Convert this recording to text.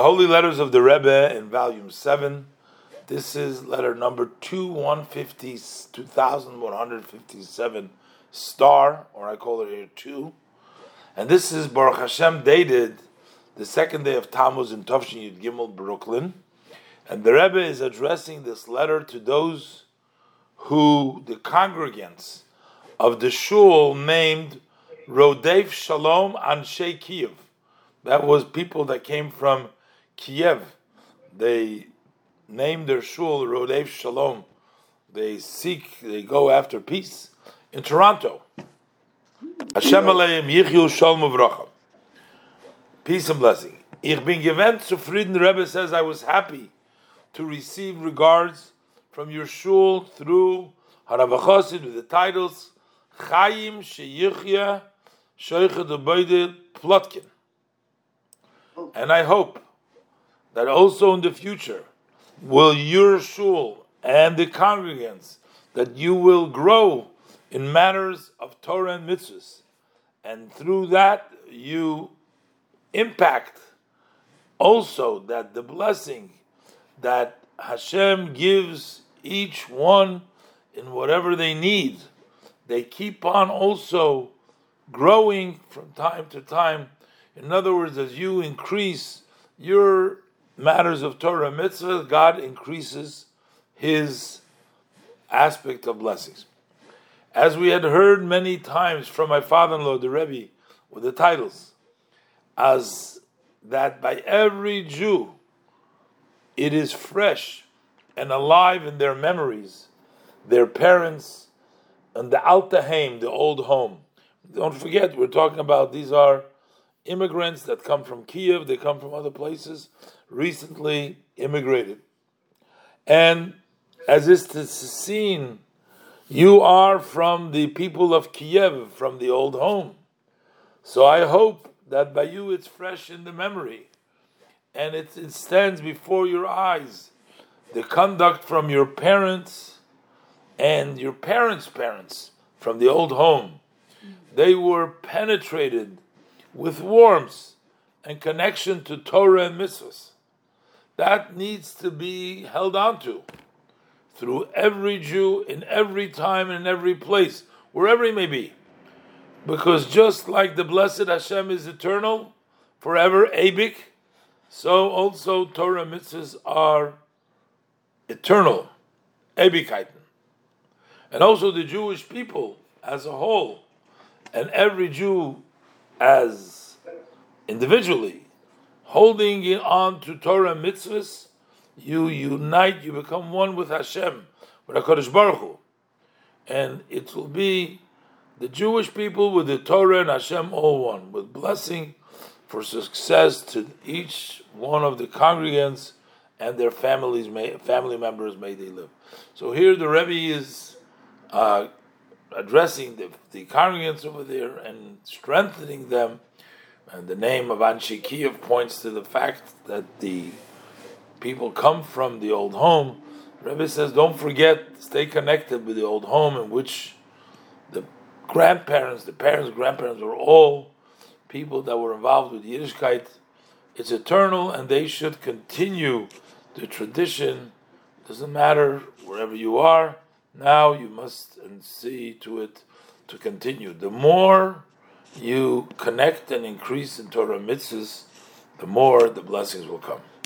Holy Letters of the Rebbe in Volume 7. This is letter number 2150, 2157 star, or I call it here 2. And this is Baruch Hashem dated the second day of Tammuz in Tovshin Yud Gimel, Brooklyn. And the Rebbe is addressing this letter to those who, the congregants of the shul named Rodef Shalom Anshei Kiev. That was people that came from Kiev. They name their shul Rodef Shalom. They seek, they go after peace in Toronto. Hashem Aleim Yichyu Shalom Uvracha. Peace and blessing. Ich bin zufrieden. The Rebbe says, I was happy to receive regards from your shul through Haravachosid with the titles Chaim Sheyichya Debeide Plotkin. And I hope that also in the future will your shul and the congregants that you will grow in matters of Torah and mitzvahs, and through that you impact also that the blessing that Hashem gives each one in whatever they need, they keep on also growing from time to time. In other words, as you increase your matters of Torah mitzvah, God increases His aspect of blessings. As we had heard many times from my father-in-law, the Rebbe, with the titles, as that by every Jew, it is fresh and alive in their memories, their parents, and the Altaheim, the old home. Don't forget, we're talking about these are immigrants that come from Kiev, they come from other places, recently immigrated. And as is seen, you are from the people of Kiev, from the old home. So I hope that by you it's fresh in the memory and it, it stands before your eyes. The conduct from your parents and your parents' parents from the old home. They were penetrated with warmth and connection to Torah and mitzvahs. That needs to be held on to through every Jew in every time and in every place, wherever he may be. Because just like the blessed Hashem is eternal, forever, Abik, so also Torah mitzvahs are eternal, Abikaiten. And also the Jewish people as a whole, and every Jew as individually, holding on to Torah mitzvahs, you unite, you become one with Hashem, with HaKadosh Baruch Hu. And it will be the Jewish people with the Torah and Hashem all one, with blessing for success to each one of the congregants and their families, may, family members, may they live. So here the Rebbe is uh, addressing the, the congregants over there and strengthening them. And the name of Anshei Kiev points to the fact that the people come from the old home. Rebbe says, don't forget, stay connected with the old home in which the grandparents, the parents, grandparents were all people that were involved with Yiddishkeit. It's eternal, and they should continue the tradition. Doesn't matter wherever you are. Now you must see to it to continue. The more you connect and increase in Torah mitzvahs, the more the blessings will come.